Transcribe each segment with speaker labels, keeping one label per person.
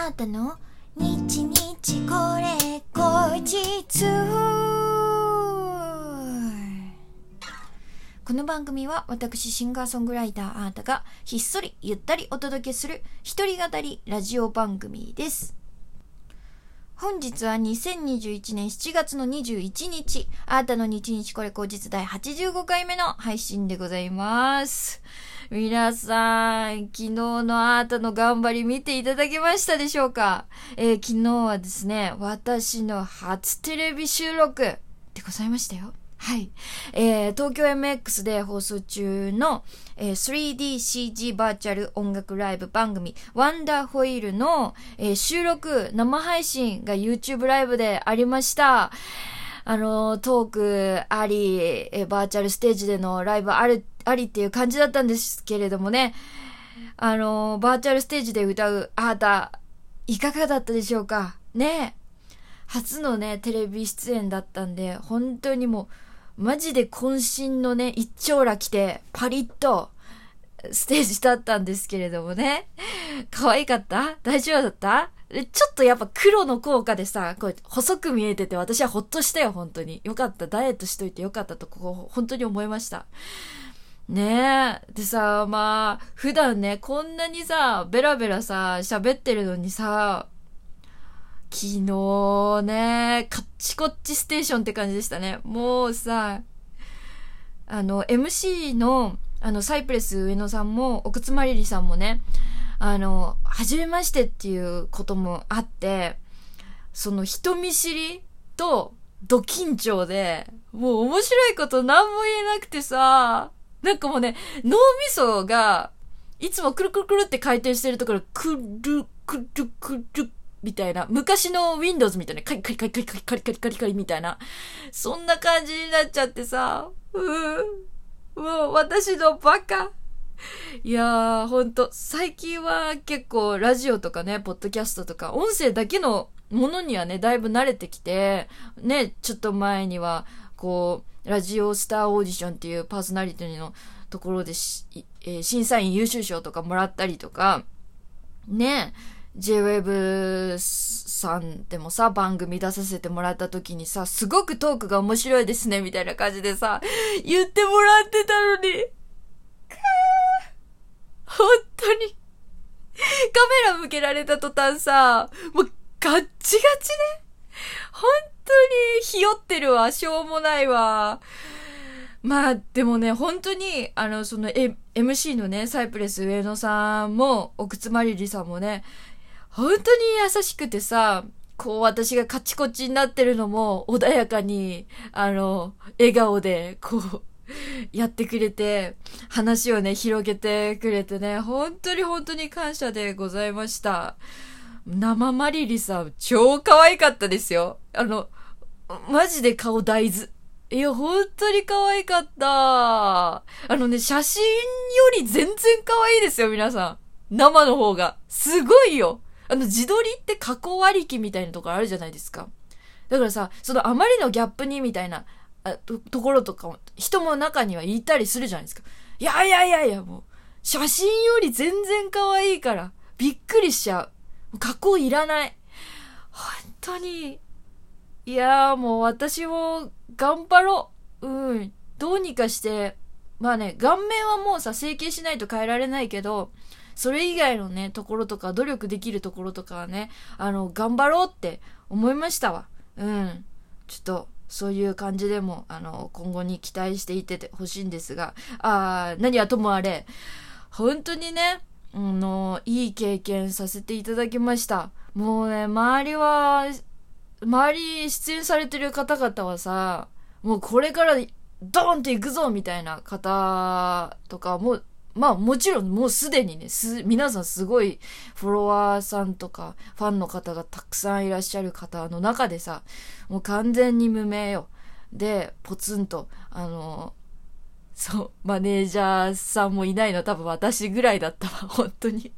Speaker 1: あったの？日日これ後日この番組は私シンガーソングライターあーたがひっそりゆったりお届けする一人語りラジオ番組です。本日は2021年7月の21日、あーたの日日これ後日第85回目の配信でございます。皆さん、昨日のあーたの頑張り見ていただけましたでしょうか？えー昨日はですね、私の初テレビ収録でございましたよ。はい。えー、東京 MX で放送中の、えー 3DCG バーチャル音楽ライブ番組ワンダーホイールの、えー収録、生配信が YouTube ライブでありました。あの、トークあり、えーバーチャルステージでのライブある、ありっていう感じだったんですけれどもね、あの、バーチャルステージで歌うあーた、いかがだったでしょうか？ね初のね、テレビ出演だったんで、本当にもう、マジで渾身のね、一丁羅着て、パリッと、ステージだったんですけれどもね。可愛かった？大丈夫だった？えちょっとやっぱ黒の効果でさ、こう細く見えてて私はほっとしたよ、本当に。よかった。ダイエットしといてよかったと、こう、本当に思いました。ねえ。でさ、まあ、普段ね、こんなにさ、ベラベラさ、喋ってるのにさ、昨日ね、カッチコッチステーションって感じでしたね。もうさ、あの、MC の、あの、サイプレス上野さんも、奥津まりりさんもね、あの、初めましてっていうこともあって、その人見知りと、ド緊張で、もう面白いこと何も言えなくてさ、なんかもうね、脳みそが、いつもくるくるくるって回転してるところ、くるくるくるみたいな、昔の Windows みたいな、カリカリカリカリカリカリカリカリカリみたいな、そんな感じになっちゃってさ、うーもう私のバカ。いやー、ほんと、最近は結構ラジオとかね、ポッドキャストとか、音声だけのものにはね、だいぶ慣れてきて、ね、ちょっと前には、こう、ラジオスターオーディションっていうパーソナリティのところでし、えー審査員優秀賞とかもらったりとか、ね、JWEB さんでもさ、番組出させてもらった時にさ、すごくトークが面白いですね、みたいな感じでさ、言ってもらってたのに。本当に。カメラ向けられた途端さ、もうガッチガチね。本当にひよってるわ、しょうもないわ。まあ、でもね、本当に、あの、その、え MC のね、サイプレス上野さんも、奥津まりりさんもね、本当に優しくてさ、こう私がカチコチになってるのも穏やかに、あの、笑顔で、こう、やってくれて、話をね、広げてくれてね、本当に本当に感謝でございました。生マリリさん、超可愛かったですよ。あの、マジで顔大豆。いや、本当に可愛かった。あのね、写真より全然可愛いですよ、皆さん。生の方が。すごいよ。あの、自撮りって加工ありきみたいなところあるじゃないですか。だからさ、そのあまりのギャップにみたいなとところとかも、人も中には言ったりするじゃないですか。いやいやいやいや、もう、写真より全然可愛いから、びっくりしちゃう。加工いらない。本当に。いやーもう私も頑張ろう。うん。どうにかして、まあね、顔面はもうさ、整形しないと変えられないけど、それ以外のね、ところとか、努力できるところとかはね、あの、頑張ろうって思いましたわ。うん。ちょっと、そういう感じでも、あの、今後に期待していててほしいんですが、あー、何はともあれ、本当にね、あの、いい経験させていただきました。もうね、周りは、周り出演されてる方々はさ、もうこれからドーンっていくぞみたいな方とかも、まあもちろんもうすでにね、す、皆さんすごいフォロワーさんとかファンの方がたくさんいらっしゃる方の中でさ、もう完全に無名よ。で、ポツンと、あの、そう、マネージャーさんもいないの多分私ぐらいだったわ、本当に。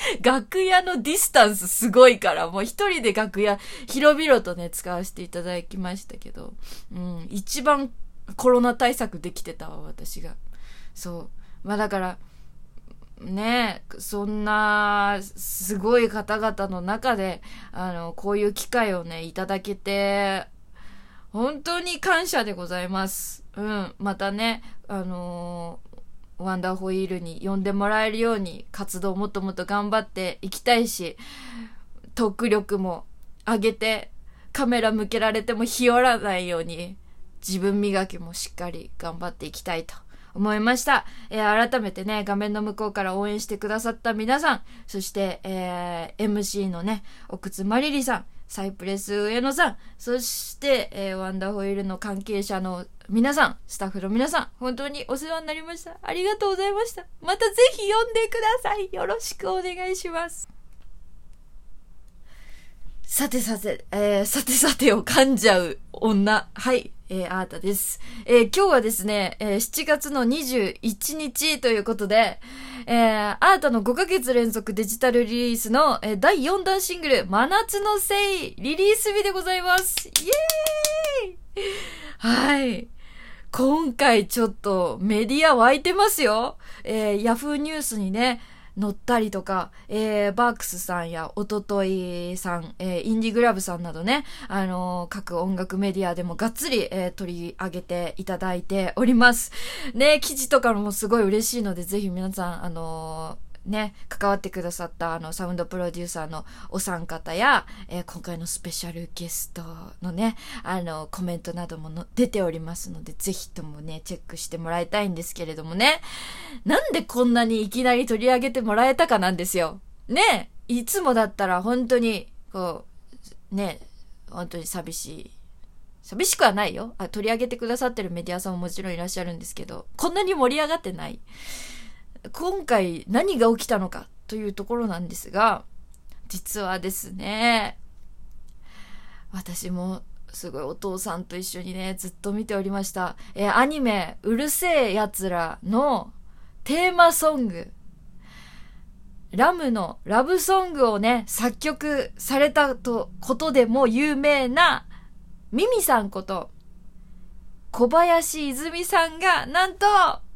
Speaker 1: 楽屋のディスタンスすごいから、もう一人で楽屋広々とね、使わせていただきましたけど、うん、一番コロナ対策できてたわ、私が。そう。まあだから、ね、そんな、すごい方々の中で、あの、こういう機会をね、いただけて、本当に感謝でございます。うん。またね、あのー、ワンダーホイールに呼んでもらえるように活動もっともっと頑張っていきたいし、トーク力も上げて、カメラ向けられてもひよらないように、自分磨きもしっかり頑張っていきたいと思いました。えー、改めてね、画面の向こうから応援してくださった皆さん、そして、えー、MC のね、奥津まりりさん、サイプレス上野さん、そして、えー、ワンダーホイールの関係者の皆さん、スタッフの皆さん、本当にお世話になりました。ありがとうございました。またぜひ読んでください。よろしくお願いします。さてさて、えー、さてさてを噛んじゃう女。はい。えー、アータです。えー、今日はですね、えー、7月の21日ということで、えー、アータの5ヶ月連続デジタルリリースの、えー、第4弾シングル、真夏のせい、リリース日でございます。イエーイはい。今回ちょっとメディア湧いてますよ。えー、ヤフーニュースにね、乗ったりとか、えー、バークスさんやおとといさん、えー、インディグラブさんなどね、あのー、各音楽メディアでもがっつり、えー、取り上げていただいております。ね、記事とかもすごい嬉しいので、ぜひ皆さん、あのーね、関わってくださったあのサウンドプロデューサーのお三方や、えー、今回のスペシャルゲストのね、あのコメントなどもの出ておりますので、ぜひともね、チェックしてもらいたいんですけれどもね、なんでこんなにいきなり取り上げてもらえたかなんですよ。ね、いつもだったら本当に、こう、ね、本当に寂しい。寂しくはないよあ。取り上げてくださってるメディアさんももちろんいらっしゃるんですけど、こんなに盛り上がってない。今回何が起きたのかというところなんですが、実はですね、私もすごいお父さんと一緒にね、ずっと見ておりました。え、アニメ、うるせえ奴らのテーマソング、ラムのラブソングをね、作曲されたと、ことでも有名な、ミミさんこと、小林泉さんが、なんと、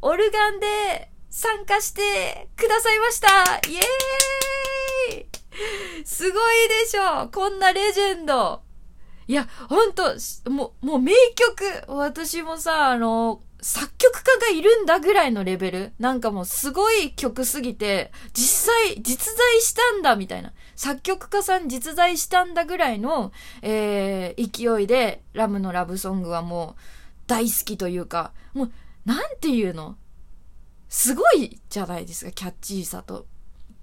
Speaker 1: オルガンで参加してくださいました。イエーイ。すごいでしょ。こんなレジェンド。いや、ほんと、もう、もう名曲。私もさ、あの、作曲家がいるんだぐらいのレベル。なんかもうすごい曲すぎて、実際、実在したんだみたいな。作曲家さん実在したんだぐらいの、えー、勢いで、ラムのラブソングはもう大好きというか、もう、なんていうの？すごいじゃないですか、キャッチーさと。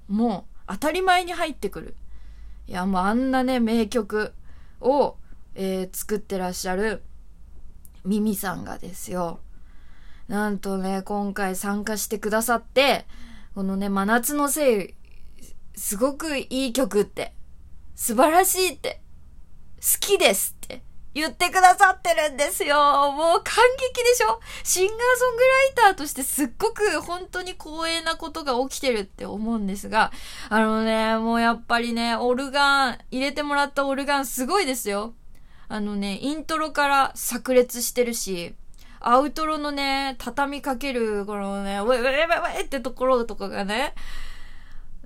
Speaker 1: もう、当たり前に入ってくる。いや、もうあんなね、名曲を、えー、作ってらっしゃる、ミミさんがですよ。なんとね、今回参加してくださって、このね、真夏のせい、すごくいい曲って、素晴らしいって、好きですっ言ってくださってるんですよ。もう感激でしょ？シンガーソングライターとしてすっごく本当に光栄なことが起きてるって思うんですが、あのね、もうやっぱりね、オルガン、入れてもらったオルガンすごいですよ。あのね、イントロから炸裂してるし、アウトロのね、畳みかける、このね、ウェウェウェウェってところとかがね、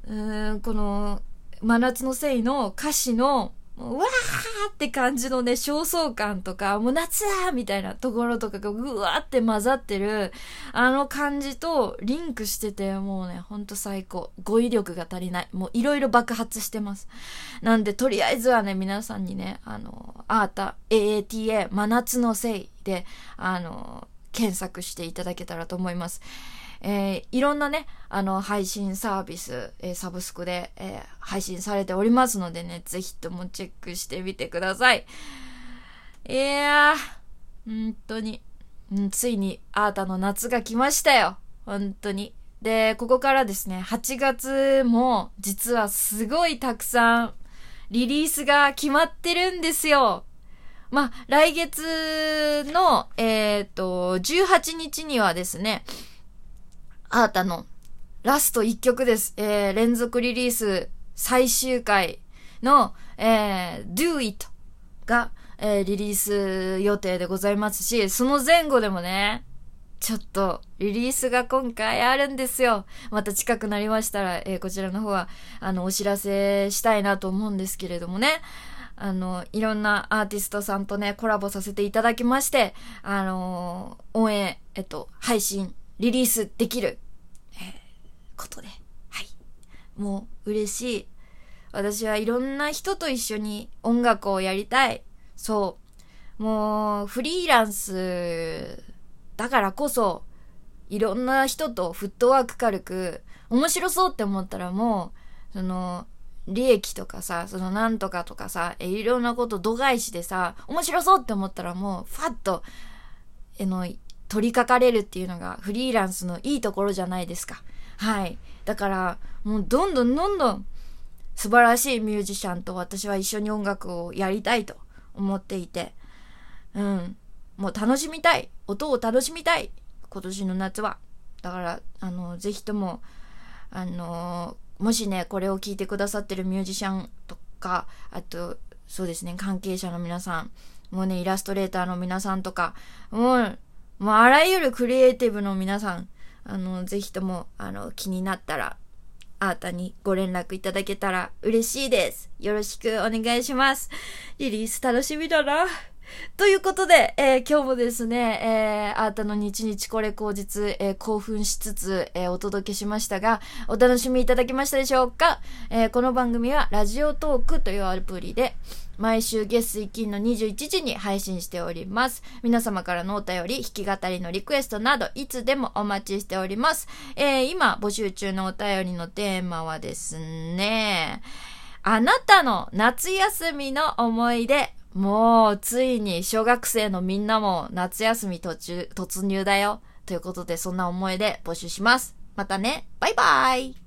Speaker 1: うーん、この、真夏のせいの歌詞のう、わーって感じのね、焦燥感とか、もう夏だみたいなところとかがうわーって混ざってる、あの感じとリンクしてて、もうね、ほんと最高。語彙力が足りない。もういろいろ爆発してます。なんで、とりあえずはね、皆さんにね、あの、アータ、AATA、真夏のせいで、あの、検索していただけたらと思います。えー、いろんなね、あの、配信サービス、えー、サブスクで、えー、配信されておりますのでね、ぜひともチェックしてみてください。いやー、本当に、うん、ついにアータの夏が来ましたよ。本当に。で、ここからですね、8月も実はすごいたくさんリリースが決まってるんですよ。まあ、来月の、えっ、ー、と、18日にはですね、アータのラスト1曲です。えー、連続リリース最終回の、えー、Do It が、えー、リリース予定でございますし、その前後でもね、ちょっと、リリースが今回あるんですよ。また近くなりましたら、えー、こちらの方は、あの、お知らせしたいなと思うんですけれどもね。あの、いろんなアーティストさんとね、コラボさせていただきまして、あのー、応援、えっと、配信、リリースできる、えー、ことで、はい。もう、嬉しい。私はいろんな人と一緒に音楽をやりたい。そう。もう、フリーランスだからこそ、いろんな人とフットワーク軽く、面白そうって思ったらもう、その、利益とかさ、そのなんとかとかさ、いろんなこと度外視でさ、面白そうって思ったらもう、ファッと、えの、取り掛かれるっていうのがフリーランスのいいところじゃないですか。はい。だから、もうどんどんどんどん素晴らしいミュージシャンと私は一緒に音楽をやりたいと思っていて、うん。もう楽しみたい。音を楽しみたい。今年の夏は。だから、あの、ぜひとも、あの、もしね、これを聞いてくださってるミュージシャンとか、あと、そうですね、関係者の皆さん、もうね、イラストレーターの皆さんとか、もう、もうあらゆるクリエイティブの皆さん、あの、ぜひとも、あの、気になったら、あーたにご連絡いただけたら嬉しいです。よろしくお願いします。リリース楽しみだな。ということで、えー、今日もですね、えー、あーたの日々これ口実、えー、興奮しつつ、えー、お届けしましたが、お楽しみいただけましたでしょうか、えー、この番組はラジオトークというアプリで、毎週月水金の21時に配信しております。皆様からのお便り、弾き語りのリクエストなど、いつでもお待ちしております。えー、今募集中のお便りのテーマはですね、あなたの夏休みの思い出、もう、ついに小学生のみんなも夏休み途中、突入だよ。ということで、そんな思いで募集します。またね。バイバイ